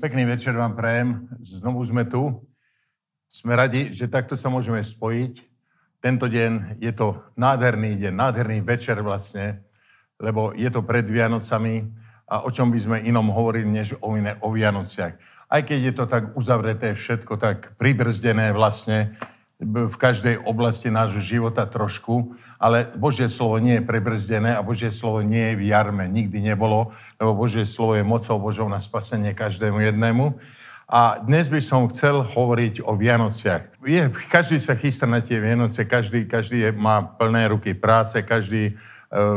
Pekný večer vám prajem. Znovu sme tu. Sme radi, že takto sa môžeme spojiť. Tento deň je to nádherný deň, nádherný večer vlastne, lebo je to pred Vianocami a o čom by sme inom hovorili, než o, iné, o Vianociach. Aj keď je to tak uzavreté všetko, tak pribrzdené vlastne v každej oblasti nášho života trošku, ale Božie slovo nie je prebrzdené a Božie slovo nie je v jarme, nikdy nebolo, lebo Božie slovo je mocou Božou na spasenie každému jednému. A dnes by som chcel hovoriť o Vianociach. Je, každý sa chystá na tie Vianoce, každý, každý je, má plné ruky práce, každý e,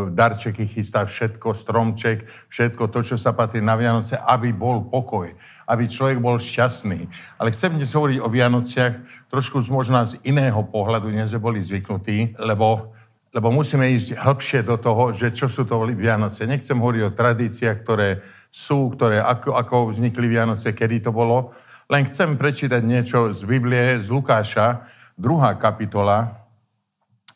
darčeky chystá všetko, stromček, všetko to, čo sa patrí na Vianoce, aby bol pokoj aby človek bol šťastný. Ale chcem dnes hovoriť o Vianociach trošku z možná z iného pohľadu, než boli zvyknutí, lebo, lebo musíme ísť hĺbšie do toho, že čo sú to Vianoce. Nechcem hovoriť o tradíciách, ktoré sú, ktoré, ako, ako vznikli Vianoce, kedy to bolo. Len chcem prečítať niečo z Biblie, z Lukáša, druhá kapitola,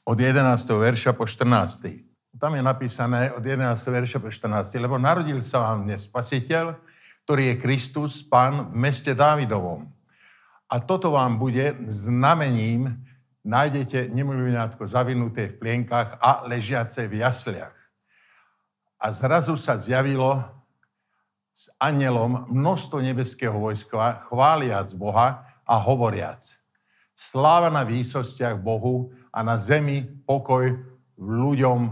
od 11. verša po 14. Tam je napísané od 11. verša po 14. Lebo narodil sa vám dnes spasiteľ, ktorý je Kristus, pán v meste Dávidovom. A toto vám bude znamením, nájdete nemilujňátko zavinuté v plienkach a ležiace v jasliach. A zrazu sa zjavilo s anielom množstvo nebeského vojska, chváliac Boha a hovoriac. Sláva na výsostiach Bohu a na zemi pokoj ľuďom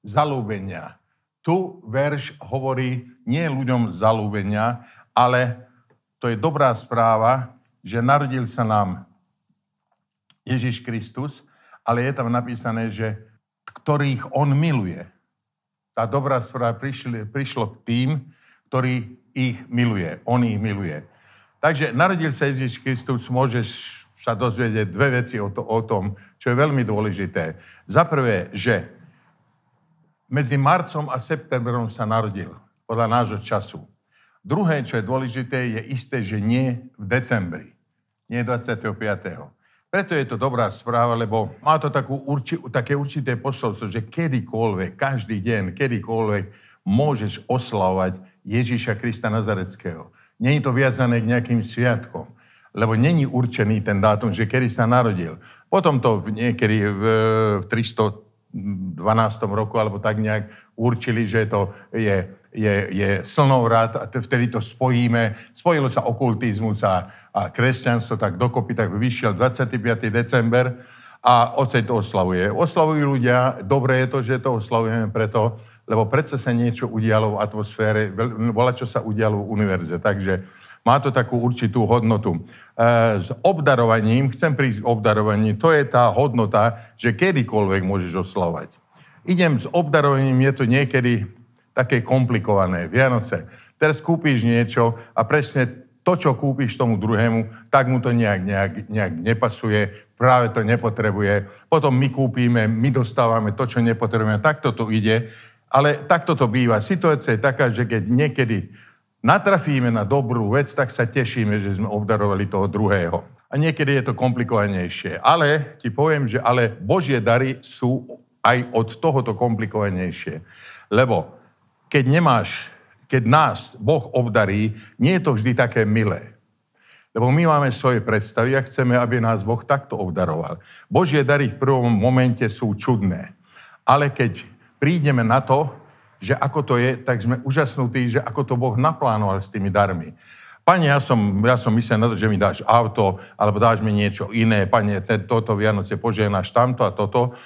zalúbenia. Tu verš hovorí nie ľuďom zalúbenia, ale to je dobrá správa, že narodil sa nám Ježiš Kristus, ale je tam napísané, že ktorých on miluje. Tá dobrá správa prišli, prišlo k tým, ktorí ich miluje. On ich miluje. Takže narodil sa Ježiš Kristus, môžeš sa dozvedieť dve veci o, to, o tom, čo je veľmi dôležité. Za prvé, že medzi marcom a septembrom sa narodil, podľa nášho času. Druhé, čo je dôležité, je isté, že nie v decembri, nie 25. Preto je to dobrá správa, lebo má to takú urči, také určité posolstvo, že kedykoľvek, každý deň, kedykoľvek môžeš oslavovať Ježíša Krista Nazareckého. Není to viazané k nejakým sviatkom, lebo není určený ten dátum, že kedy sa narodil. Potom to niekedy v 300 12. roku, alebo tak nejak určili, že to je, je, je slnovrad a vtedy to spojíme. Spojilo sa okultizmus a, a kresťanstvo tak dokopy, tak vyšiel 25. december a oceď to oslavuje. Oslavujú ľudia, dobre je to, že to oslavujeme preto, lebo predsa sa niečo udialo v atmosfére, bola čo sa udialo v univerze. Takže má to takú určitú hodnotu. E, s obdarovaním, chcem prísť k obdarovaním, to je tá hodnota, že kedykoľvek môžeš oslavať. Idem s obdarovaním, je to niekedy také komplikované. Vianoce. Teraz kúpíš niečo a presne to, čo kúpiš tomu druhému, tak mu to nejak, nejak, nejak nepasuje, práve to nepotrebuje. Potom my kúpime, my dostávame to, čo nepotrebujeme. Takto to ide. Ale takto to býva. Situácia je taká, že keď niekedy natrafíme na dobrú vec, tak sa tešíme, že sme obdarovali toho druhého. A niekedy je to komplikovanejšie. Ale ti poviem, že ale Božie dary sú aj od tohoto komplikovanejšie. Lebo keď nemáš, keď nás Boh obdarí, nie je to vždy také milé. Lebo my máme svoje predstavy a chceme, aby nás Boh takto obdaroval. Božie dary v prvom momente sú čudné. Ale keď prídeme na to, že ako to je, tak sme úžasnutí, že ako to Boh naplánoval s tými darmi. Pane, ja som, ja som myslel na to, že mi dáš auto, alebo dáš mi niečo iné. Pane, toto Vianoce požehnáš tamto a toto.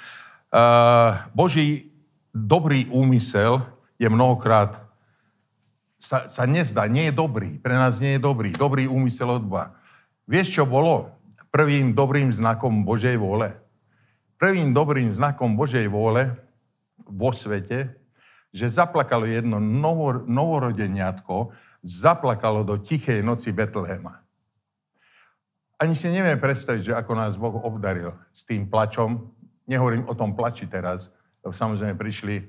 Uh, Boží dobrý úmysel je mnohokrát sa, sa nezdá, nie je dobrý. Pre nás nie je dobrý. Dobrý úmysel odba. Vieš, čo bolo prvým dobrým znakom Božej vôle? Prvým dobrým znakom Božej vôle vo svete že zaplakalo jedno novor, novorodeniatko, zaplakalo do tichej noci Betlehema. Ani si neviem predstaviť, že ako nás Boh obdaril s tým plačom. Nehovorím o tom plači teraz, lebo samozrejme prišli e,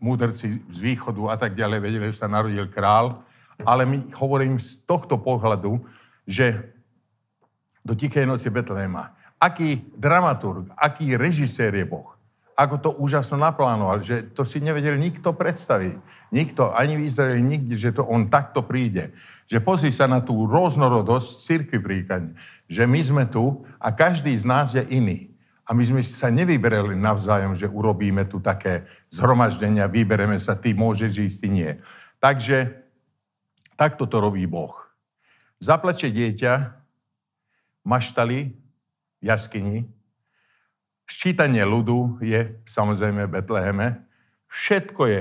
múdrci z východu a tak ďalej, vedeli, že sa narodil král, ale my hovorím z tohto pohľadu, že do tichej noci Betlehema. Aký dramaturg, aký režisér je Boh ako to úžasno naplánoval, že to si nevedel nikto predstaviť. Nikto, ani v Izraeli, nikde, že to on takto príde. Že pozri sa na tú rôznorodosť cirkvi príkladne. Že my sme tu a každý z nás je iný. A my sme sa nevyberali navzájom, že urobíme tu také zhromaždenia, vybereme sa, ty môžeš ísť, ty nie. Takže takto to robí Boh. Zapleče dieťa, maštali v jaskyni, Ščítanie ľudu je samozrejme v Betleheme. Všetko je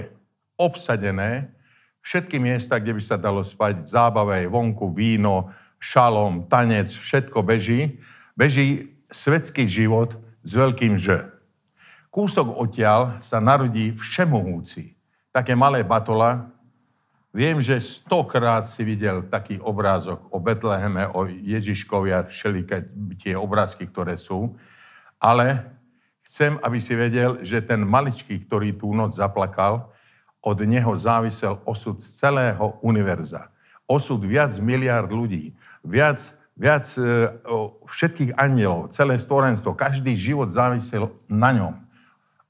obsadené, všetky miesta, kde by sa dalo spať, zábava je vonku, víno, šalom, tanec, všetko beží. Beží svetský život s veľkým Ž. Kúsok odtiaľ sa narodí všemohúci. Také malé batola. Viem, že stokrát si videl taký obrázok o Betleheme, o Ježiškovi a všeliké tie obrázky, ktoré sú. Ale Chcem, aby si vedel, že ten maličký, ktorý tú noc zaplakal, od neho závisel osud celého univerza. Osud viac miliard ľudí, viac, viac e, všetkých anielov, celé stvorenstvo, každý život závisel na ňom.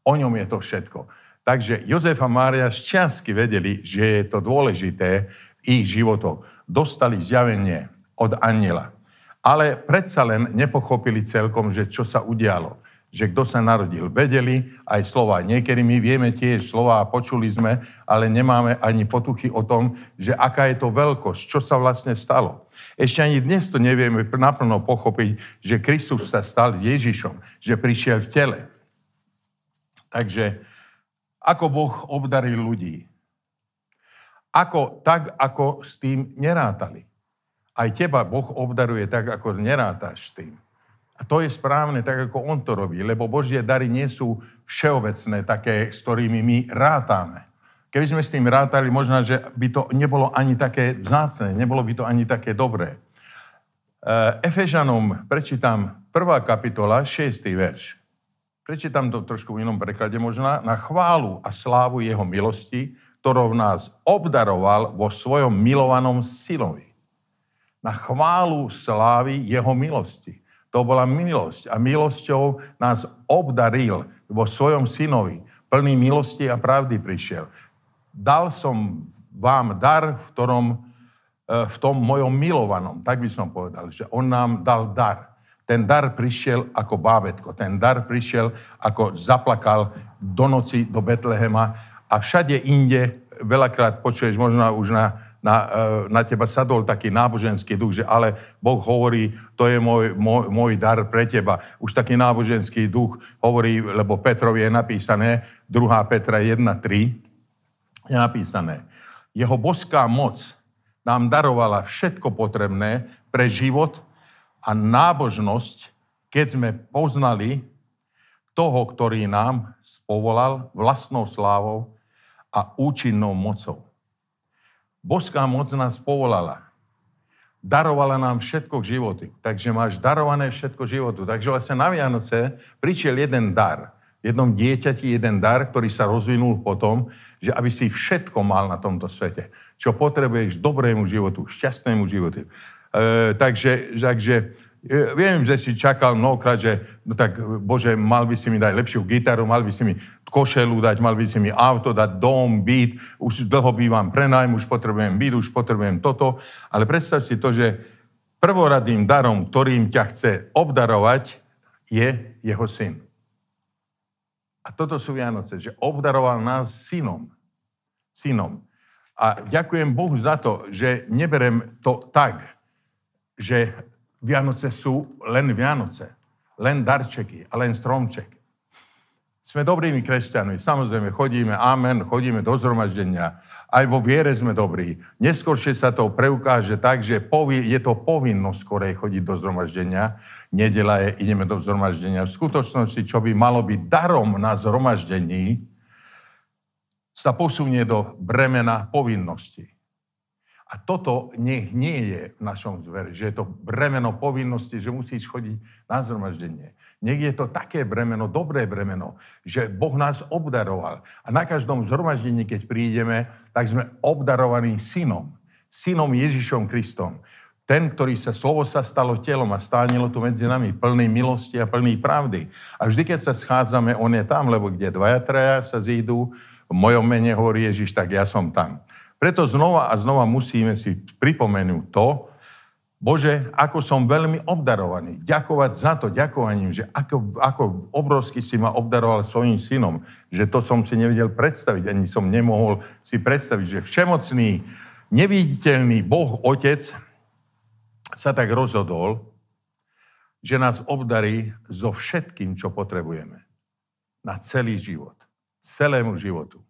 O ňom je to všetko. Takže Jozef a Mária z čiastky vedeli, že je to dôležité ich životov. Dostali zjavenie od aniela. Ale predsa len nepochopili celkom, že čo sa udialo že kto sa narodil. Vedeli aj slova. Niekedy my vieme tiež slova a počuli sme, ale nemáme ani potuchy o tom, že aká je to veľkosť, čo sa vlastne stalo. Ešte ani dnes to nevieme naplno pochopiť, že Kristus sa stal Ježišom, že prišiel v tele. Takže ako Boh obdaril ľudí. Ako, tak, ako s tým nerátali. Aj teba Boh obdaruje tak, ako nerátaš s tým. A to je správne, tak ako on to robí, lebo Božie dary nie sú všeobecné, také, s ktorými my rátame. Keby sme s tým rátali, možno, že by to nebolo ani také vzácne, nebolo by to ani také dobré. E, Efežanom prečítam 1. kapitola, 6. verš. Prečítam to trošku v inom preklade možná. Na chválu a slávu jeho milosti, ktorou nás obdaroval vo svojom milovanom synovi. Na chválu slávy jeho milosti. To bola milosť. A milosťou nás obdaril vo svojom synovi. Plný milosti a pravdy prišiel. Dal som vám dar, v, ktorom, e, v tom mojom milovanom. Tak by som povedal, že on nám dal dar. Ten dar prišiel ako bábetko. Ten dar prišiel ako zaplakal do noci do Betlehema a všade inde, veľakrát počuješ možno už na na, e, na teba sadol taký náboženský duch, že ale Boh hovorí, to je môj, môj, môj dar pre teba. Už taký náboženský duch hovorí, lebo Petrovi je napísané, 2. Petra 1.3, je napísané, jeho boská moc nám darovala všetko potrebné pre život a nábožnosť, keď sme poznali toho, ktorý nám spovolal vlastnou slávou a účinnou mocou. Boská moc nás povolala. Darovala nám všetko k životu. Takže máš darované všetko životu. Takže vlastne na Vianoce prišiel jeden dar. Jednom dieťati jeden dar, ktorý sa rozvinul potom, že aby si všetko mal na tomto svete. Čo potrebuješ dobrému životu, šťastnému životu. E, takže, takže Viem, že si čakal mnohokrát, že no tak Bože, mal by si mi dať lepšiu gitaru, mal by si mi košelu dať, mal by si mi auto dať, dom, byt, už dlho bývam prenajm, už potrebujem byt, už potrebujem toto. Ale predstav si to, že prvoradým darom, ktorým ťa chce obdarovať, je jeho syn. A toto sú Vianoce, že obdaroval nás synom. Synom. A ďakujem Bohu za to, že neberem to tak, že Vianoce sú len Vianoce, len darčeky a len stromček. Sme dobrými kresťanmi, samozrejme chodíme, amen, chodíme do zhromaždenia, aj vo viere sme dobrí. Neskôršie sa to preukáže tak, že je to povinnosť skorej chodiť do zhromaždenia. Nedela je, ideme do zhromaždenia. V skutočnosti, čo by malo byť darom na zhromaždení, sa posunie do bremena povinnosti. A toto nech nie je v našom zvere, že je to bremeno povinnosti, že musíš chodiť na zhromaždenie. Nech je to také bremeno, dobré bremeno, že Boh nás obdaroval. A na každom zhromaždení, keď prídeme, tak sme obdarovaní synom. Synom Ježišom Kristom. Ten, ktorý sa, slovo sa stalo telom a stánilo tu medzi nami, plný milosti a plný pravdy. A vždy, keď sa schádzame, on je tam, lebo kde dvaja, traja sa zídu, v mojom mene hovorí Ježiš, tak ja som tam. Preto znova a znova musíme si pripomenúť to, Bože, ako som veľmi obdarovaný. Ďakovať za to, ďakovaním, že ako, ako obrovsky si ma obdaroval svojim synom, že to som si nevedel predstaviť, ani som nemohol si predstaviť, že všemocný, neviditeľný Boh, Otec, sa tak rozhodol, že nás obdarí so všetkým, čo potrebujeme. Na celý život. Celému životu.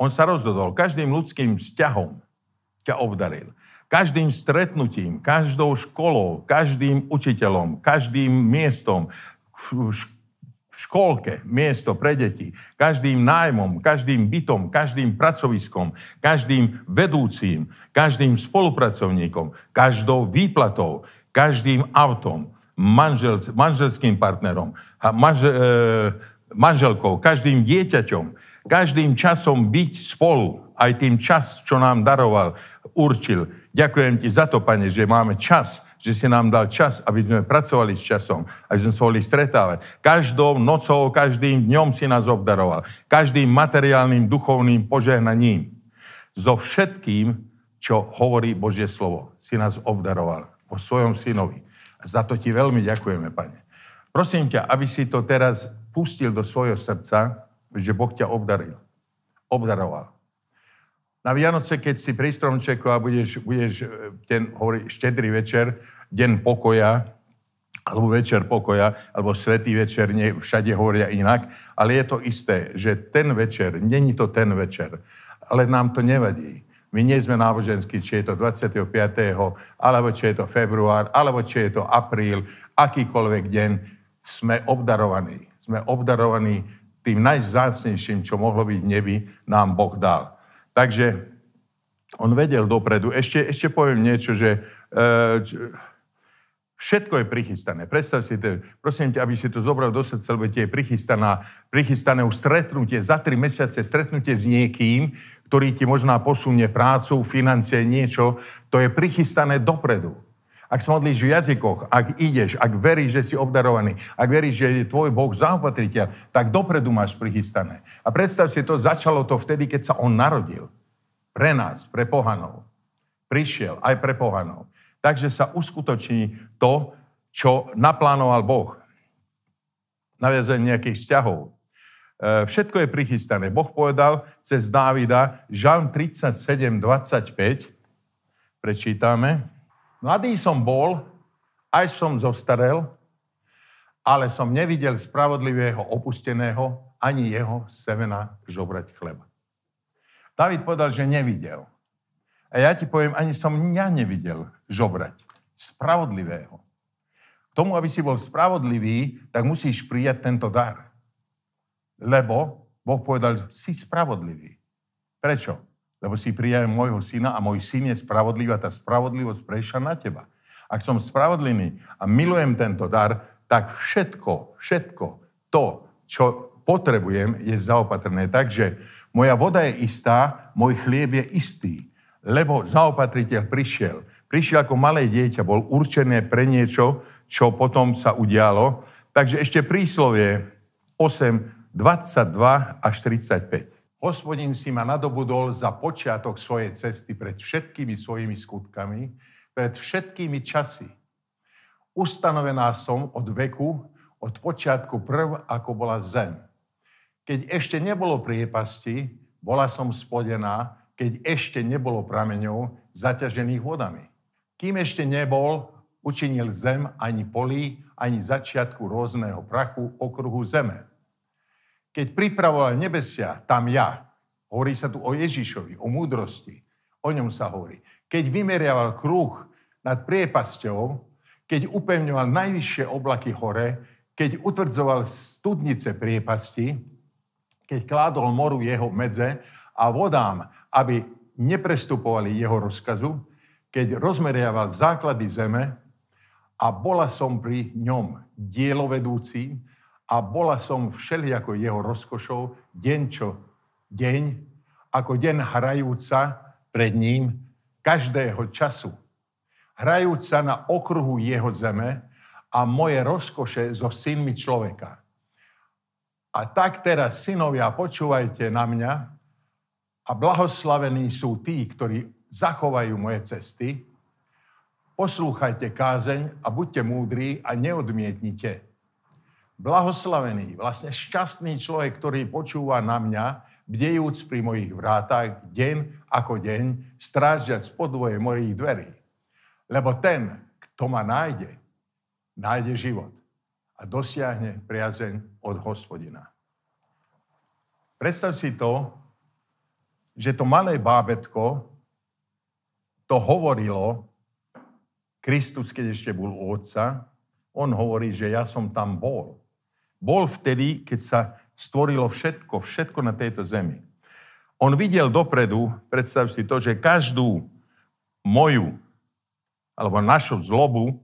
On sa rozhodol, každým ľudským vzťahom ťa obdaril. Každým stretnutím, každou školou, každým učiteľom, každým miestom, v školke, miesto pre deti, každým nájmom, každým bytom, každým pracoviskom, každým vedúcim, každým spolupracovníkom, každou výplatou, každým autom, manžel, manželským partnerom, manžel, e, manželkou, každým dieťaťom, každým časom byť spolu, aj tým čas, čo nám daroval, určil. Ďakujem ti za to, pane, že máme čas, že si nám dal čas, aby sme pracovali s časom, aby sme sa mohli stretávať. Každou nocou, každým dňom si nás obdaroval. Každým materiálnym, duchovným požehnaním. So všetkým, čo hovorí Božie slovo, si nás obdaroval po svojom synovi. A za to ti veľmi ďakujeme, pane. Prosím ťa, aby si to teraz pustil do svojho srdca, že Boh ťa obdaril. Obdaroval. Na Vianoce, keď si pri stromčeku a budeš, budeš e, ten, hovorí, štedrý večer, deň pokoja, alebo večer pokoja, alebo svetý večer, nie, všade hovoria inak, ale je to isté, že ten večer, není to ten večer, ale nám to nevadí. My nie sme náboženskí, či je to 25. alebo či je to február, alebo či je to apríl, akýkoľvek deň, sme obdarovaní. Sme obdarovaní tým najzácnejším, čo mohlo byť v nebi, nám Boh dal. Takže on vedel dopredu. Ešte, ešte poviem niečo, že e, všetko je prichystané. Predstav si to, prosím ťa, aby si to zobral do srdca, lebo ti je prichystaná, prichystané už stretnutie, za tri mesiace stretnutie s niekým, ktorý ti možná posunie prácu, financie, niečo, to je prichystané dopredu. Ak sa modlíš v jazykoch, ak ideš, ak veríš, že si obdarovaný, ak veríš, že je tvoj Boh zaopatriteľ, tak dopredu máš prichystané. A predstav si to, začalo to vtedy, keď sa on narodil. Pre nás, pre pohanov. Prišiel aj pre pohanov. Takže sa uskutoční to, čo naplánoval Boh. Naviazanie nejakých vzťahov. E, všetko je prichystané. Boh povedal cez Dávida, Žalm 37, 25, prečítame. Mladý som bol, aj som zostarel, ale som nevidel spravodlivého opusteného, ani jeho semena žobrať chleba. David povedal, že nevidel. A ja ti poviem, ani som ja nevidel žobrať. Spravodlivého. K tomu, aby si bol spravodlivý, tak musíš prijať tento dar. Lebo Boh povedal, si spravodlivý. Prečo? Lebo si prijal môjho syna a môj syn je spravodlivý a tá spravodlivosť prešla na teba. Ak som spravodlivý a milujem tento dar, tak všetko, všetko to, čo potrebujem, je zaopatrené. Takže moja voda je istá, môj chlieb je istý, lebo zaopatriteľ prišiel. Prišiel ako malé dieťa, bol určené pre niečo, čo potom sa udialo. Takže ešte príslovie 8, 22 až 35. Hospodin si ma nadobudol za počiatok svojej cesty pred všetkými svojimi skutkami, pred všetkými časy. Ustanovená som od veku, od počiatku prv, ako bola zem keď ešte nebolo priepasti, bola som spodená, keď ešte nebolo prameňov zaťažených vodami. Kým ešte nebol, učinil zem ani polí, ani začiatku rôzneho prachu okruhu zeme. Keď pripravoval nebesia, tam ja, hovorí sa tu o Ježišovi, o múdrosti, o ňom sa hovorí. Keď vymeriaval kruh nad priepasťou, keď upevňoval najvyššie oblaky hore, keď utvrdzoval studnice priepasti, keď kládol moru jeho medze a vodám, aby neprestupovali jeho rozkazu, keď rozmeriaval základy zeme a bola som pri ňom dielovedúci a bola som všelijako jeho rozkošou deň čo deň, ako deň hrajúca pred ním každého času. hrajúc sa na okruhu jeho zeme a moje rozkoše so synmi človeka. A tak teraz, synovia, počúvajte na mňa a blahoslavení sú tí, ktorí zachovajú moje cesty. Poslúchajte kázeň a buďte múdri a neodmietnite. Blahoslavený, vlastne šťastný človek, ktorý počúva na mňa, bdejúc pri mojich vrátach deň ako deň, strážiať podvoje mojich dverí. Lebo ten, kto ma nájde, nájde život a dosiahne priazeň od hospodina. Predstav si to, že to malé bábetko to hovorilo, Kristus, keď ešte bol u otca, on hovorí, že ja som tam bol. Bol vtedy, keď sa stvorilo všetko, všetko na tejto zemi. On videl dopredu, predstav si to, že každú moju alebo našu zlobu,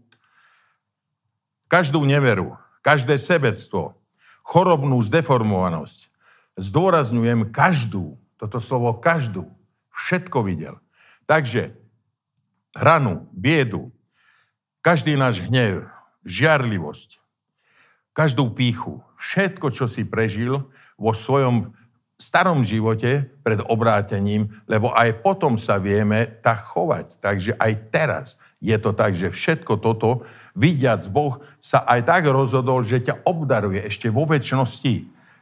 každú neveru, každé sebectvo, chorobnú zdeformovanosť. Zdôrazňujem každú, toto slovo každú, všetko videl. Takže hranu, biedu, každý náš hnev, žiarlivosť, každú píchu, všetko, čo si prežil vo svojom starom živote pred obrátením, lebo aj potom sa vieme tak chovať. Takže aj teraz je to tak, že všetko toto vidiac Boh sa aj tak rozhodol, že ťa obdaruje ešte vo väčšnosti,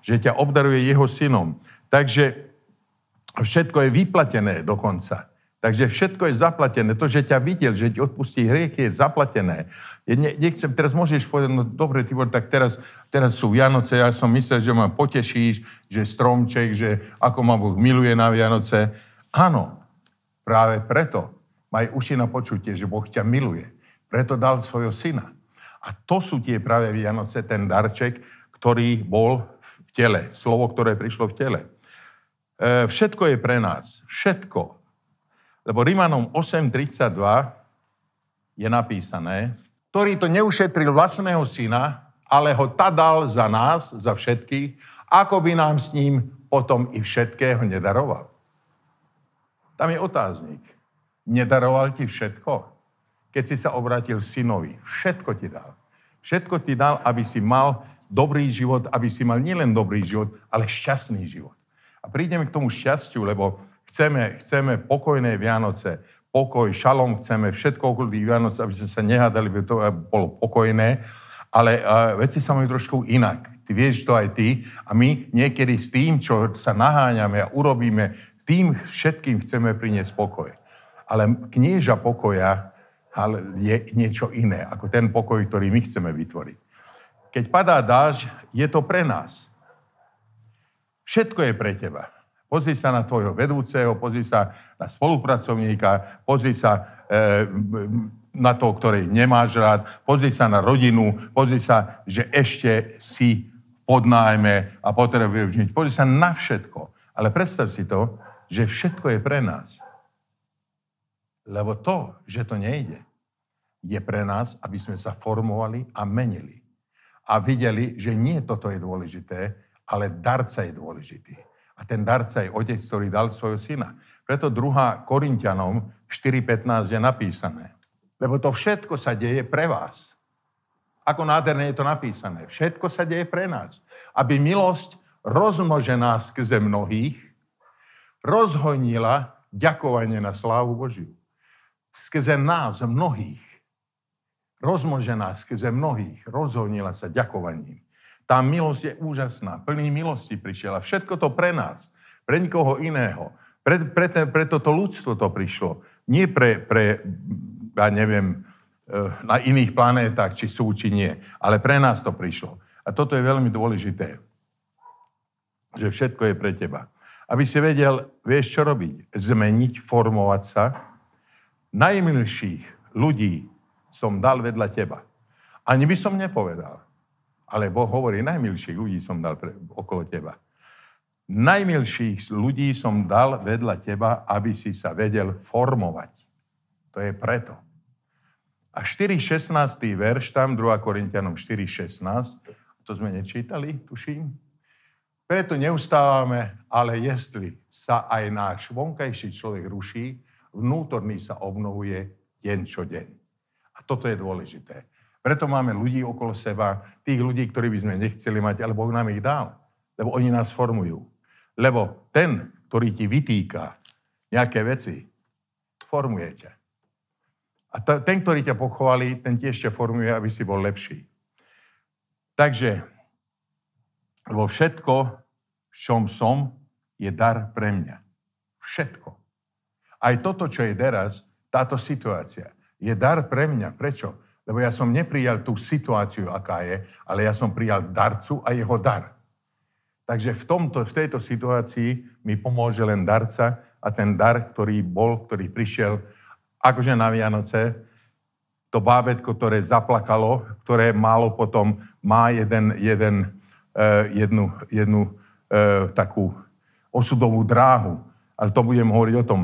že ťa obdaruje jeho synom. Takže všetko je vyplatené dokonca. Takže všetko je zaplatené. To, že ťa videl, že ti odpustí hriech, je zaplatené. Ne, nechcem, teraz môžeš povedať, no dobre, Tibor, tak teraz, teraz sú Vianoce, ja som myslel, že ma potešíš, že stromček, že ako ma Boh miluje na Vianoce. Áno, práve preto maj uši na počutie, že Boh ťa miluje. Preto dal svojho syna. A to sú tie práve Vianoce, ten darček, ktorý bol v tele. Slovo, ktoré prišlo v tele. E, všetko je pre nás. Všetko. Lebo Rímanom 8.32 je napísané, ktorý to neušetril vlastného syna, ale ho tadal za nás, za všetkých, ako by nám s ním potom i všetkého nedaroval. Tam je otáznik. Nedaroval ti všetko? keď si sa obrátil synovi. Všetko ti dal. Všetko ti dal, aby si mal dobrý život, aby si mal nielen dobrý život, ale šťastný život. A prídeme k tomu šťastiu, lebo chceme, chceme pokojné Vianoce, pokoj, šalom chceme, všetko okolo tých Vianoc, aby sme sa nehádali, aby to bolo pokojné, ale uh, veci sa majú trošku inak. Ty vieš to aj ty a my niekedy s tým, čo sa naháňame a urobíme, tým všetkým chceme priniesť pokoj. Ale knieža pokoja ale je niečo iné, ako ten pokoj, ktorý my chceme vytvoriť. Keď padá dáž, je to pre nás. Všetko je pre teba. Pozri sa na tvojho vedúceho, pozri sa na spolupracovníka, pozri sa e, na to, ktorej nemáš rád, pozri sa na rodinu, pozri sa, že ešte si podnájme a potrebuješ žiť. Pozri sa na všetko. Ale predstav si to, že všetko je pre nás. Lebo to, že to nejde, je pre nás, aby sme sa formovali a menili. A videli, že nie toto je dôležité, ale darca je dôležitý. A ten darca je otec, ktorý dal svojho syna. Preto 2. Korintianom 4.15 je napísané. Lebo to všetko sa deje pre vás. Ako nádherné je to napísané. Všetko sa deje pre nás. Aby milosť rozmnožená skrze mnohých rozhojnila ďakovanie na slávu Božiu skrze nás, mnohých, rozmožená skrze mnohých, rozhodnila sa ďakovaním. Tá milosť je úžasná, plný milosti prišiel a všetko to pre nás, pre nikoho iného. Pre, pre, te, pre toto ľudstvo to prišlo. Nie pre, pre, ja neviem, eh, na iných planétach, či sú, či nie. Ale pre nás to prišlo. A toto je veľmi dôležité. Že všetko je pre teba. Aby si vedel, vieš čo robiť? Zmeniť, formovať sa, najmilších ľudí som dal vedľa teba. Ani by som nepovedal. Ale Boh hovorí, najmilších ľudí som dal pre, okolo teba. Najmilších ľudí som dal vedľa teba, aby si sa vedel formovať. To je preto. A 4.16. verš, tam 2. Korintianom 4.16, to sme nečítali, tuším. Preto neustávame, ale jestli sa aj náš vonkajší človek ruší, vnútorný sa obnovuje deň čo deň. toto je dôležité. Preto máme ľudí okolo seba, tých ľudí, ktorí by sme nechceli mať, ale Boh nám ich dal. Lebo oni nás formujú. Lebo ten, ktorý ti vytýka nejaké veci, formuje ťa. A ten, ktorý ťa pochváli, ten tiež ťa formuje, aby si bol lepší. Takže, lebo všetko, v čom som, je dar pre mňa. Všetko. Aj toto, čo je teraz, táto situácia, je dar pre mňa. Prečo? Lebo ja som neprijal tú situáciu, aká je, ale ja som prijal darcu a jeho dar. Takže v, tomto, v tejto situácii mi pomôže len darca a ten dar, ktorý bol, ktorý prišiel akože na Vianoce, to bábetko, ktoré zaplakalo, ktoré malo potom, má jeden, jeden, uh, jednu, jednu uh, takú osudovú dráhu. Ale to budem hovoriť o tom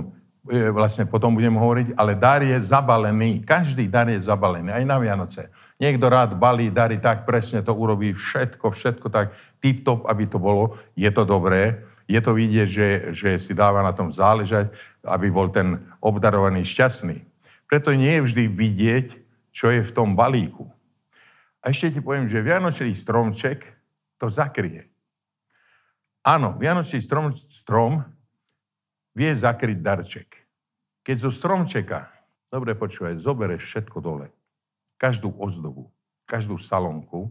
vlastne potom budem hovoriť, ale dar je zabalený. Každý dar je zabalený, aj na Vianoce. Niekto rád balí dary, tak presne to urobí všetko, všetko tak tip-top, aby to bolo. Je to dobré, je to vidieť, že, že si dáva na tom záležať, aby bol ten obdarovaný šťastný. Preto nie je vždy vidieť, čo je v tom balíku. A ešte ti poviem, že Vianočný stromček to zakrie. Áno, Vianočný strom, strom vie zakryť darček. Keď zo stromčeka, dobre počúvaj, zobereš všetko dole, každú ozdobu, každú salonku,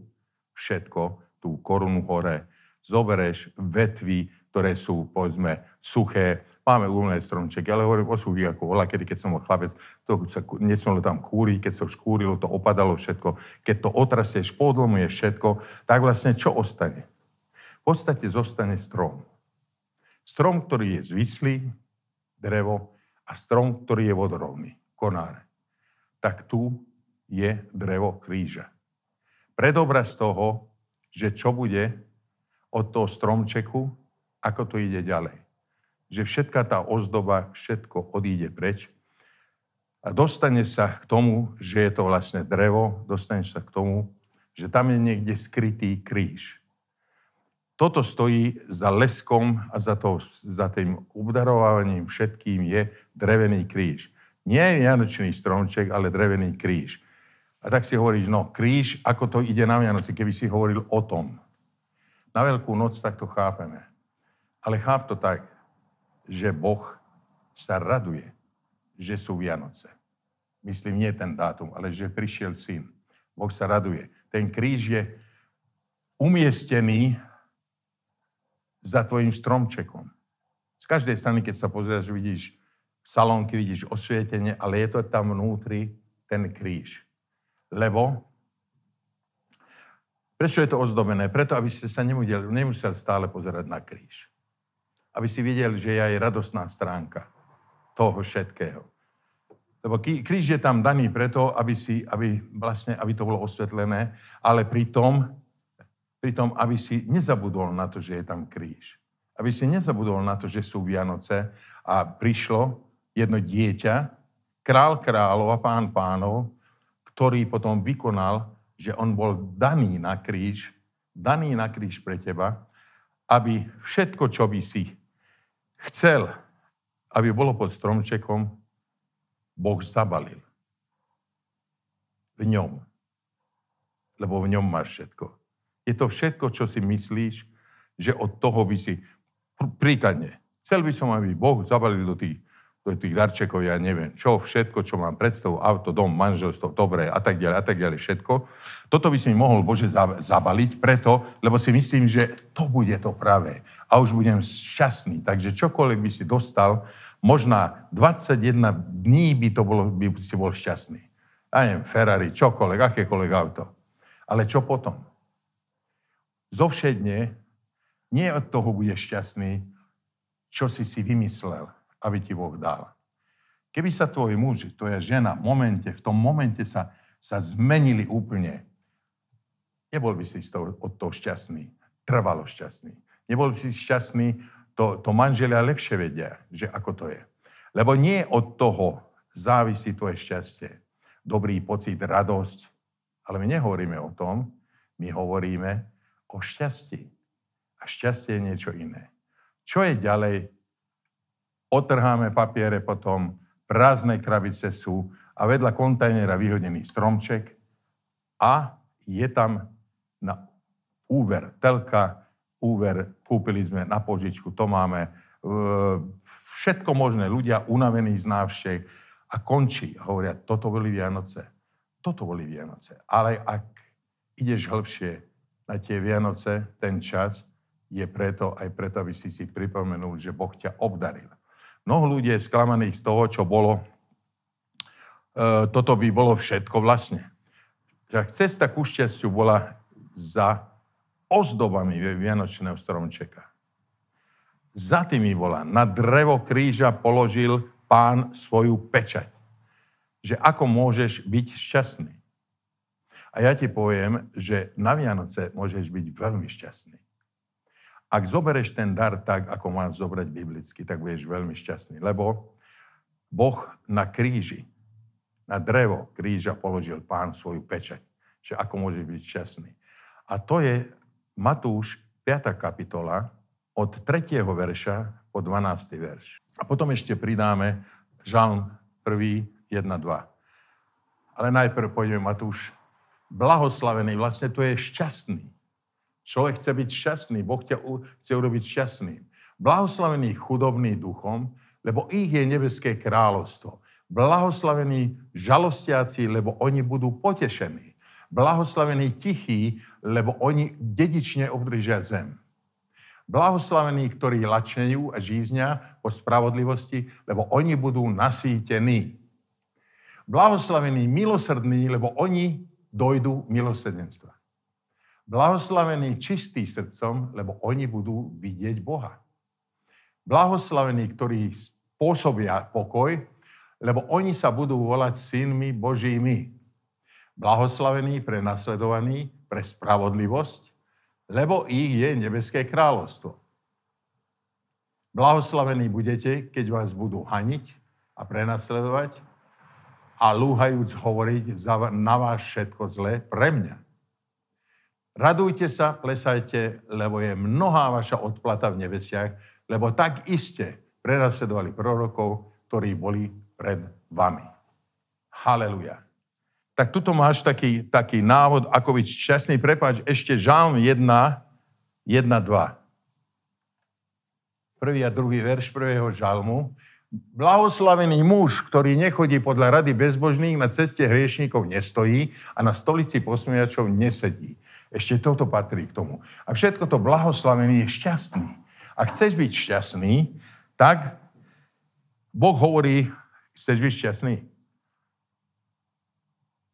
všetko, tú korunu hore, zobereš vetvy, ktoré sú, povedzme, suché. Máme uvoľné stromčeky, ale hovorím o suchých, ako voľa, kedy, keď som bol chlapec, to sa nesmelo tam kúriť, keď sa škúrilo, to opadalo všetko. Keď to otrasieš, podlomuješ všetko, tak vlastne čo ostane? V podstate zostane strom. Strom, ktorý je zvislý, drevo, a strom, ktorý je vodorovný, konáre. Tak tu je drevo kríža. Predobraz toho, že čo bude od toho stromčeku, ako to ide ďalej. Že všetká tá ozdoba, všetko odíde preč a dostane sa k tomu, že je to vlastne drevo, dostane sa k tomu, že tam je niekde skrytý kríž. Toto stojí za leskom a za, to, za tým obdarovávaním všetkým je drevený kríž. Nie je Vianočný stromček, ale drevený kríž. A tak si hovoríš, no kríž, ako to ide na Vianoci, keby si hovoril o tom. Na Veľkú noc tak to chápeme. Ale cháp to tak, že Boh sa raduje, že sú Vianoce. Myslím, nie ten dátum, ale že prišiel syn. Boh sa raduje. Ten kríž je umiestnený za tvojim stromčekom. Z každej strany, keď sa pozrieš, vidíš salónky, vidíš osvietenie, ale je to tam vnútri ten kríž. Lebo Prečo je to ozdobené? Preto, aby ste sa nemusel, nemusel stále pozerať na kríž. Aby si videl, že je aj radosná stránka toho všetkého. Lebo kríž je tam daný preto, aby, si, aby, vlastne, aby to bolo osvetlené, ale pritom tom, aby si nezabudol na to, že je tam kríž. Aby si nezabudol na to, že sú Vianoce a prišlo jedno dieťa, král kráľov a pán pánov, ktorý potom vykonal, že on bol daný na kríž, daný na kríž pre teba, aby všetko, čo by si chcel, aby bolo pod stromčekom, Boh zabalil. V ňom. Lebo v ňom máš všetko. Je to všetko, čo si myslíš, že od toho by si... Príkladne, chcel by som, aby Boh zabalil do tých, do tých darčekov, ja neviem, čo, všetko, čo mám predstavu, auto, dom, manželstvo, dobré a tak ďalej, a tak ďalej, všetko. Toto by si mi mohol Bože zabaliť preto, lebo si myslím, že to bude to pravé. A už budem šťastný. Takže čokoľvek by si dostal, možná 21 dní by to bolo, by si bol šťastný. Ja neviem, Ferrari, čokoľvek, akékoľvek auto. Ale čo potom? Zovšedne, nie od toho budeš šťastný, čo si si vymyslel, aby ti Boh dal. Keby sa tvoj muž, tvoja žena v momente, v tom momente sa, sa zmenili úplne, nebol by si toho, od toho šťastný, trvalo šťastný. Nebol by si šťastný, to, to manželia lepšie vedia, že ako to je. Lebo nie od toho závisí tvoje šťastie, dobrý pocit, radosť, ale my nehovoríme o tom, my hovoríme o šťastí. A šťastie je niečo iné. Čo je ďalej? Otrháme papiere potom, prázdne krabice sú a vedľa kontajnera vyhodený stromček a je tam na úver telka, úver kúpili sme na požičku, to máme, všetko možné, ľudia unavení z návštev a končí a hovoria, toto boli Vianoce, toto boli Vianoce. Ale ak ideš hĺbšie na tie Vianoce, ten čas je preto, aj preto, aby si si pripomenul, že Boh ťa obdaril. Mnoho ľudí je sklamaných z toho, čo bolo. E, toto by bolo všetko vlastne. Že cesta ku šťastiu bola za ozdobami Vianočného stromčeka. Za tými bola. Na drevo kríža položil pán svoju pečať. Že ako môžeš byť šťastný. A ja ti poviem, že na Vianoce môžeš byť veľmi šťastný. Ak zobereš ten dar tak, ako máš zobrať biblicky, tak budeš veľmi šťastný. Lebo Boh na kríži, na drevo kríža položil pán svoju pečať. Že ako môže byť šťastný. A to je Matúš 5. kapitola od 3. verša po 12. verš. A potom ešte pridáme Žalm 1, 1, 2. Ale najprv pôjdeme Matúš. Blahoslavený, vlastne to je šťastný. Človek chce byť šťastný, Boh ťa chce urobiť šťastným. Blahoslavený chudobný duchom, lebo ich je nebeské kráľovstvo. Blahoslavení žalostiaci, lebo oni budú potešení. Blahoslavení tichí, lebo oni dedične obdržia zem. Blahoslavení, ktorí lačnejú a žíznia po spravodlivosti, lebo oni budú nasýtení. Blahoslavení milosrdní, lebo oni dojdú milosrdenstva. Blahoslavení čistý srdcom, lebo oni budú vidieť Boha. Blahoslavení, ktorí spôsobia pokoj, lebo oni sa budú volať synmi Božími. Blahoslavení pre nasledovaní, pre spravodlivosť, lebo ich je nebeské kráľovstvo. Blahoslavení budete, keď vás budú haniť a prenasledovať a lúhajúc hovoriť na vás všetko zlé pre mňa. Radujte sa, plesajte, lebo je mnohá vaša odplata v nebesiach, lebo tak iste prenasledovali prorokov, ktorí boli pred vami. Haleluja. Tak tuto máš taký, taký návod, ako byť šťastný. Prepáč, ešte žalm 1, 1, 2. Prvý a druhý verš prvého žalmu. Blahoslavený muž, ktorý nechodí podľa rady bezbožných, na ceste hriešníkov nestojí a na stolici posmiačov nesedí ešte toto patrí k tomu. A všetko to blahoslavený je šťastný. Ak chceš byť šťastný, tak Boh hovorí, chceš byť šťastný?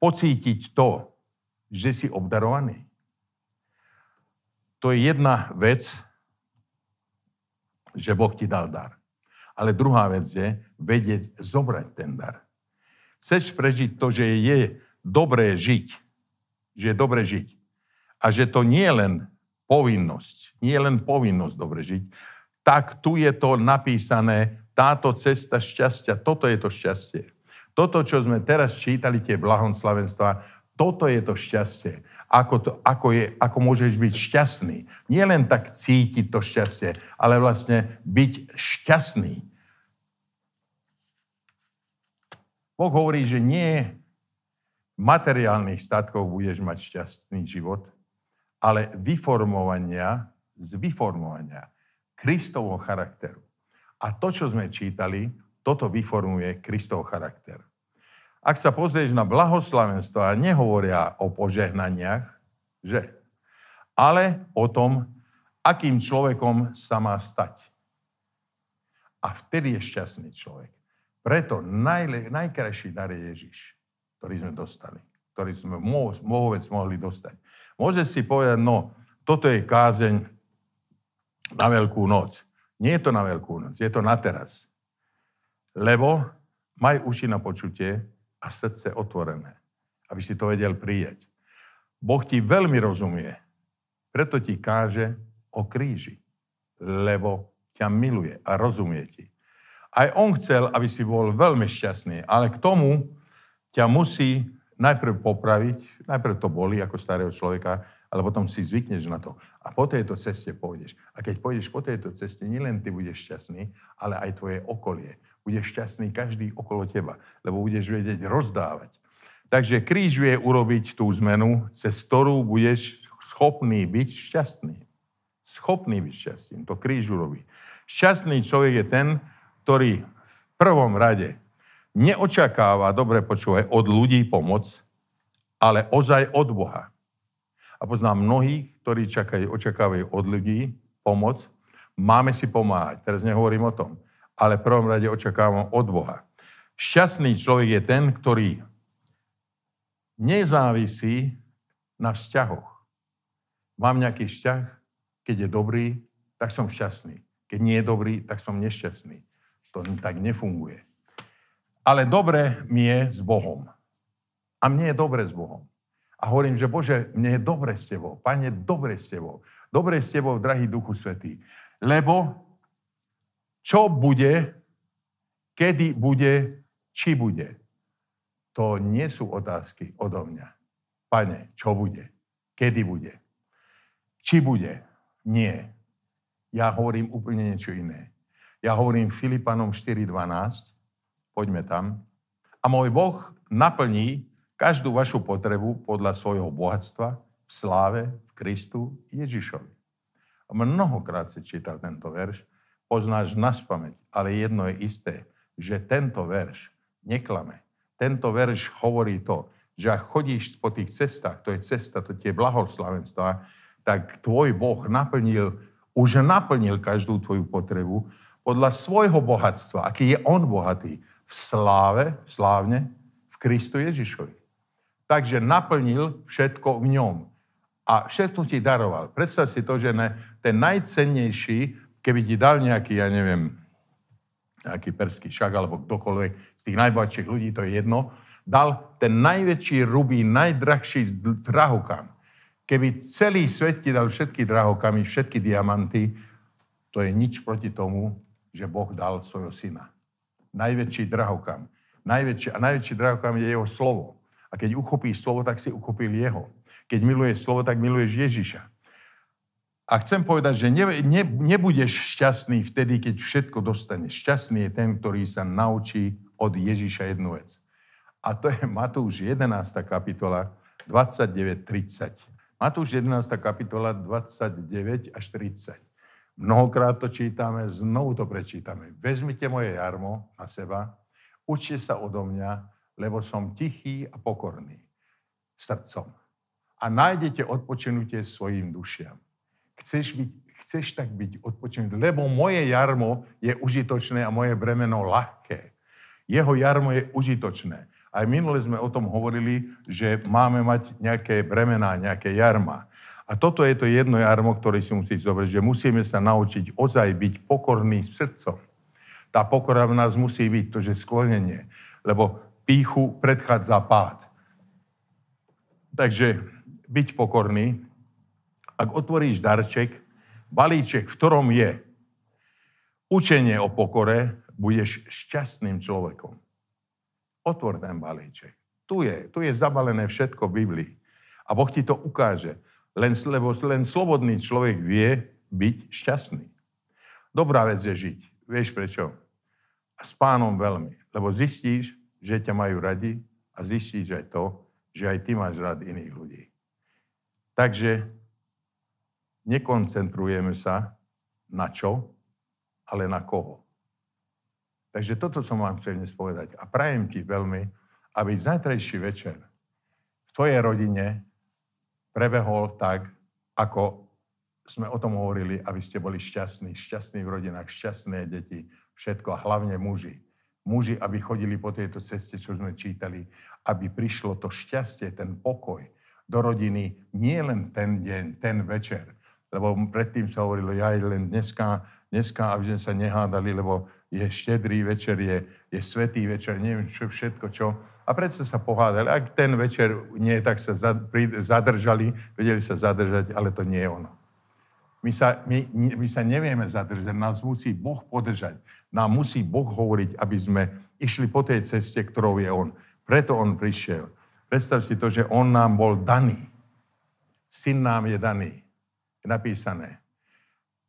Pocítiť to, že si obdarovaný. To je jedna vec, že Boh ti dal dar. Ale druhá vec je vedieť zobrať ten dar. Chceš prežiť to, že je dobré žiť, že je dobré žiť, a že to nie je len povinnosť, nie je len povinnosť dobre žiť, tak tu je to napísané, táto cesta šťastia, toto je to šťastie. Toto, čo sme teraz čítali, tie blahoslavenstva, toto je to šťastie. Ako, to, ako, je, ako môžeš byť šťastný. Nie len tak cítiť to šťastie, ale vlastne byť šťastný. Boh hovorí, že nie materiálnych statkov budeš mať šťastný život, ale vyformovania, z vyformovania Kristovho charakteru. A to, čo sme čítali, toto vyformuje Kristov charakter. Ak sa pozrieš na blahoslavenstva, nehovoria o požehnaniach, že? Ale o tom, akým človekom sa má stať. A vtedy je šťastný človek. Preto najle, najkrajší dar je Ježiš, ktorý sme dostali, ktorý sme vôbec mohli dostať. Môže si povedať, no, toto je kázeň na Veľkú noc. Nie je to na Veľkú noc, je to na teraz. Lebo maj uši na počutie a srdce otvorené, aby si to vedel prijať. Boh ti veľmi rozumie, preto ti káže o kríži, lebo ťa miluje a rozumie ti. Aj on chcel, aby si bol veľmi šťastný, ale k tomu ťa musí najprv popraviť, najprv to boli ako starého človeka, ale potom si zvykneš na to. A po tejto ceste pôjdeš. A keď pôjdeš po tejto ceste, nielen ty budeš šťastný, ale aj tvoje okolie. Budeš šťastný každý okolo teba, lebo budeš vedieť rozdávať. Takže kríž vie urobiť tú zmenu, cez ktorú budeš schopný byť šťastný. Schopný byť šťastný. To kríž urobí. Šťastný človek je ten, ktorý v prvom rade neočakáva, dobre počúvaj, od ľudí pomoc, ale ozaj od Boha. A poznám mnohých, ktorí čakajú, očakávajú od ľudí pomoc. Máme si pomáhať. Teraz nehovorím o tom. Ale v prvom rade očakávam od Boha. Šťastný človek je ten, ktorý nezávisí na vzťahoch. Mám nejaký vzťah, keď je dobrý, tak som šťastný. Keď nie je dobrý, tak som nešťastný. To tak nefunguje. Ale dobre mi je s Bohom. A mne je dobre s Bohom. A hovorím, že Bože, mne je dobre s Tebou. Pane, dobre s Tebou. Dobre s Tebou, drahý Duchu Svetý. Lebo čo bude, kedy bude, či bude. To nie sú otázky odo mňa. Pane, čo bude? Kedy bude? Či bude? Nie. Ja hovorím úplne niečo iné. Ja hovorím Filipanom 4.12, poďme tam. A môj Boh naplní každú vašu potrebu podľa svojho bohatstva v sláve v Kristu Ježišovi. Mnohokrát si čítal tento verš, poznáš na spameť, ale jedno je isté, že tento verš neklame. Tento verš hovorí to, že ak chodíš po tých cestách, to je cesta, to tie blahoslavenstva, tak tvoj Boh naplnil, už naplnil každú tvoju potrebu podľa svojho bohatstva, aký je on bohatý, v sláve, slávne, v Kristu Ježišovi. Takže naplnil všetko v ňom. A všetko ti daroval. Predstav si to, že ne, ten najcennejší, keby ti dal nejaký, ja neviem, nejaký perský šak alebo kdokoľvek z tých najbohatších ľudí, to je jedno, dal ten najväčší rubí, najdrahší drahokam. Keby celý svet ti dal všetky drahokamy, všetky diamanty, to je nič proti tomu, že Boh dal svojho syna. Najväčší drahokam. Najväčší, a najväčší drahokam je jeho slovo. A keď uchopíš slovo, tak si uchopil jeho. Keď miluješ slovo, tak miluješ Ježiša. A chcem povedať, že ne, ne, nebudeš šťastný vtedy, keď všetko dostaneš. Šťastný je ten, ktorý sa naučí od Ježiša jednu vec. A to je Matúš 11. kapitola 29-30. Matúš 11. kapitola 29 až 30. Mnohokrát to čítame, znovu to prečítame. Vezmite moje jarmo na seba, učte sa odo mňa, lebo som tichý a pokorný srdcom. A nájdete odpočinutie svojim dušiam. Chceš, byť, chceš tak byť odpočinutý, lebo moje jarmo je užitočné a moje bremeno ľahké. Jeho jarmo je užitočné. Aj minule sme o tom hovorili, že máme mať nejaké bremená, nejaké jarma. A toto je to jedno jarmo, ktoré si musíš zobrať, že musíme sa naučiť ozaj byť pokorný srdcom. Tá pokora v nás musí byť, to, že sklonenie. Lebo píchu predchádza pád. Takže byť pokorný. Ak otvoríš darček, balíček, v ktorom je učenie o pokore, budeš šťastným človekom. Otvor ten balíček. Tu je, tu je zabalené všetko v Biblii. A Boh ti to ukáže. Len, lebo len slobodný človek vie byť šťastný. Dobrá vec je žiť. Vieš prečo? A s pánom veľmi. Lebo zistíš, že ťa majú radi a zistíš aj to, že aj ty máš rád iných ľudí. Takže nekoncentrujeme sa na čo, ale na koho. Takže toto som vám chcel dnes povedať. A prajem ti veľmi, aby zajtrajší večer v tvojej rodine prebehol tak, ako sme o tom hovorili, aby ste boli šťastní, šťastní v rodinách, šťastné deti, všetko a hlavne muži muži, aby chodili po tejto ceste, čo sme čítali, aby prišlo to šťastie, ten pokoj do rodiny nie len ten deň, ten večer. Lebo predtým sa hovorilo, ja len dneska, dneska, aby sme sa nehádali, lebo je štedrý večer, je, je svetý večer, neviem čo, všetko čo. A predsa sa pohádali. Ak ten večer nie, tak sa zadržali, vedeli sa zadržať, ale to nie je ono. My sa, my, my sa nevieme zadržať, nás musí Boh podržať. Nám musí Boh hovoriť, aby sme išli po tej ceste, ktorou je On. Preto On prišiel. Predstav si to, že On nám bol daný. Syn nám je daný. Napísané.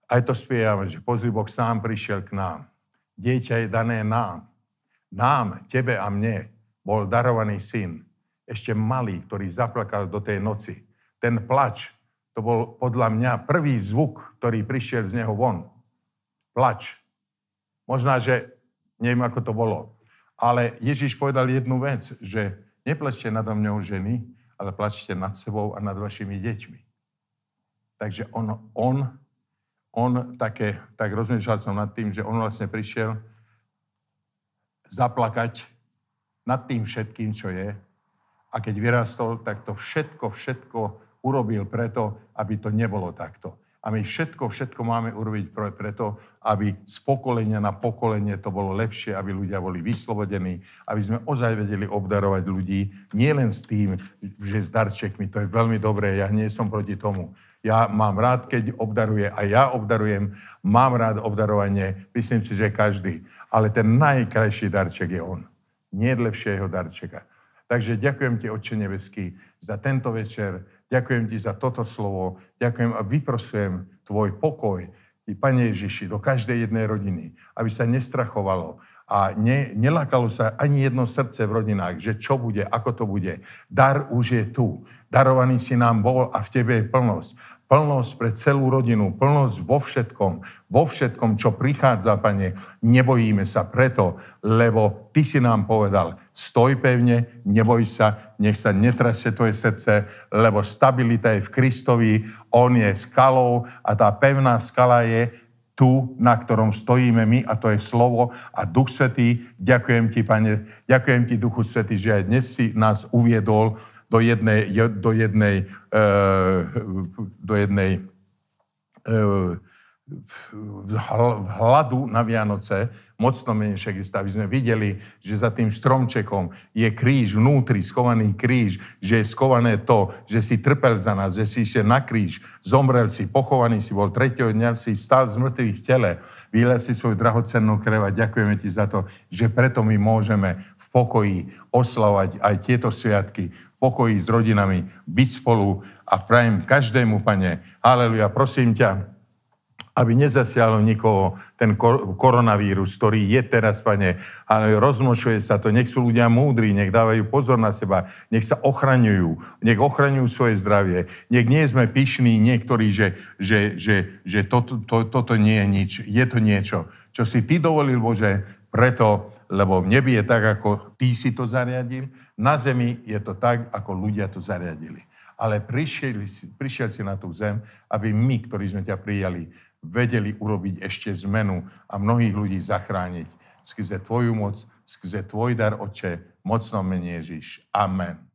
Aj to spievame, že pozri, Boh sám prišiel k nám. Dieťa je dané nám. Nám, tebe a mne, bol darovaný syn. Ešte malý, ktorý zaplakal do tej noci. Ten plač, to bol podľa mňa prvý zvuk, ktorý prišiel z neho von. Plač. Možná, že neviem, ako to bolo. Ale Ježiš povedal jednu vec, že neplačte nado mňou ženy, ale plačte nad sebou a nad vašimi deťmi. Takže on, on, on také, tak rozmýšľal som nad tým, že on vlastne prišiel zaplakať nad tým všetkým, čo je. A keď vyrastol, tak to všetko, všetko urobil preto, aby to nebolo takto. A my všetko, všetko máme urobiť preto, aby z pokolenia na pokolenie to bolo lepšie, aby ľudia boli vyslobodení, aby sme ozaj vedeli obdarovať ľudí, nielen s tým, že s darčekmi, to je veľmi dobré, ja nie som proti tomu. Ja mám rád, keď obdaruje a ja obdarujem, mám rád obdarovanie, myslím si, že každý. Ale ten najkrajší darček je on. Nie lepšieho darčeka. Takže ďakujem ti, Otče nebeský, za tento večer, Ďakujem ti za toto slovo. Ďakujem a vyprosujem tvoj pokoj, i Pane Ježiši, do každej jednej rodiny, aby sa nestrachovalo a ne, nelakalo sa ani jedno srdce v rodinách, že čo bude, ako to bude. Dar už je tu. Darovaný si nám bol a v tebe je plnosť plnosť pre celú rodinu, plnosť vo všetkom, vo všetkom, čo prichádza, Pane. Nebojíme sa preto, lebo Ty si nám povedal, stoj pevne, neboj sa, nech sa netrasie tvoje srdce, lebo stabilita je v Kristovi, On je skalou a tá pevná skala je tu, na ktorom stojíme my, a to je slovo a Duch Svetý. Ďakujem ti, Pane, ďakujem ti, Duchu Svetý, že aj dnes si nás uviedol do jednej, do jednej, eh, do jednej v hladu na Vianoce, mocno menšie Krista, aby sme videli, že za tým stromčekom je kríž, vnútri schovaný kríž, že je skované to, že si trpel za nás, že si išiel na kríž, zomrel si, pochovaný si bol, tretieho dňa si vstal z mŕtvych tele, vylel si svoju drahocennú krev a ďakujeme ti za to, že preto my môžeme v pokoji oslavať aj tieto sviatky, pokoji s rodinami, byť spolu a prajem každému, pane, haleluja, prosím ťa, aby nezasiahlo nikoho ten koronavírus, ktorý je teraz, pane, ale rozmošuje sa to. Nech sú ľudia múdri, nech dávajú pozor na seba, nech sa ochraňujú, nech ochraňujú svoje zdravie. Nech nie sme pyšní niektorí, že, že, že, že to, to, toto nie je nič. Je to niečo, čo si ty dovolil, Bože, preto, lebo v nebi je tak, ako ty si to zariadil, na zemi je to tak, ako ľudia to zariadili. Ale prišiel, prišiel si na tú zem, aby my, ktorí sme ťa prijali, vedeli urobiť ešte zmenu a mnohých ľudí zachrániť skrze Tvoju moc, skrze Tvoj dar, Oče, mocno mene Ježiš. Amen.